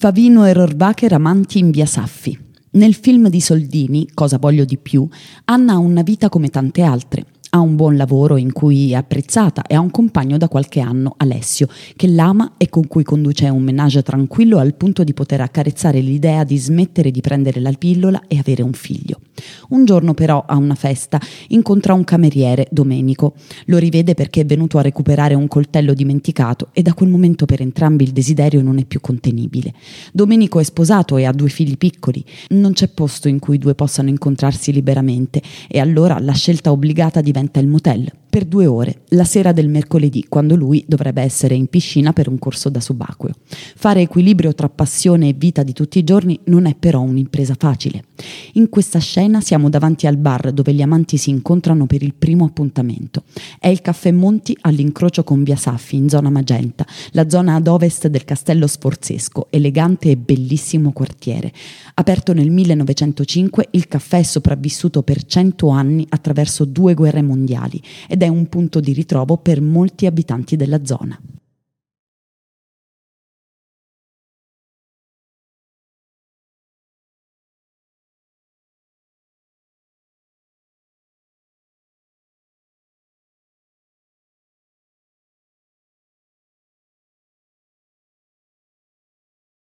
Favino e Rohrwacher amanti in via Saffi. Nel film di Soldini, Cosa voglio di più, Anna ha una vita come tante altre. Ha un buon lavoro in cui è apprezzata e ha un compagno da qualche anno, Alessio, che l'ama e con cui conduce un menage tranquillo al punto di poter accarezzare l'idea di smettere di prendere la pillola e avere un figlio. Un giorno però a una festa incontra un cameriere, Domenico. Lo rivede perché è venuto a recuperare un coltello dimenticato e da quel momento per entrambi il desiderio non è più contenibile. Domenico è sposato e ha due figli piccoli. Non c'è posto in cui i due possano incontrarsi liberamente e allora la scelta obbligata diventa il motel per due ore, la sera del mercoledì, quando lui dovrebbe essere in piscina per un corso da subacqueo. Fare equilibrio tra passione e vita di tutti i giorni non è però un'impresa facile. In questa scena siamo davanti al bar dove gli amanti si incontrano per il primo appuntamento. È il caffè Monti all'incrocio con Via Saffi, in zona Magenta, la zona ad ovest del castello sforzesco, elegante e bellissimo quartiere. Aperto nel 1905, il caffè è sopravvissuto per cento anni attraverso due guerre mondiali ed è un punto di ritrovo per molti abitanti della zona.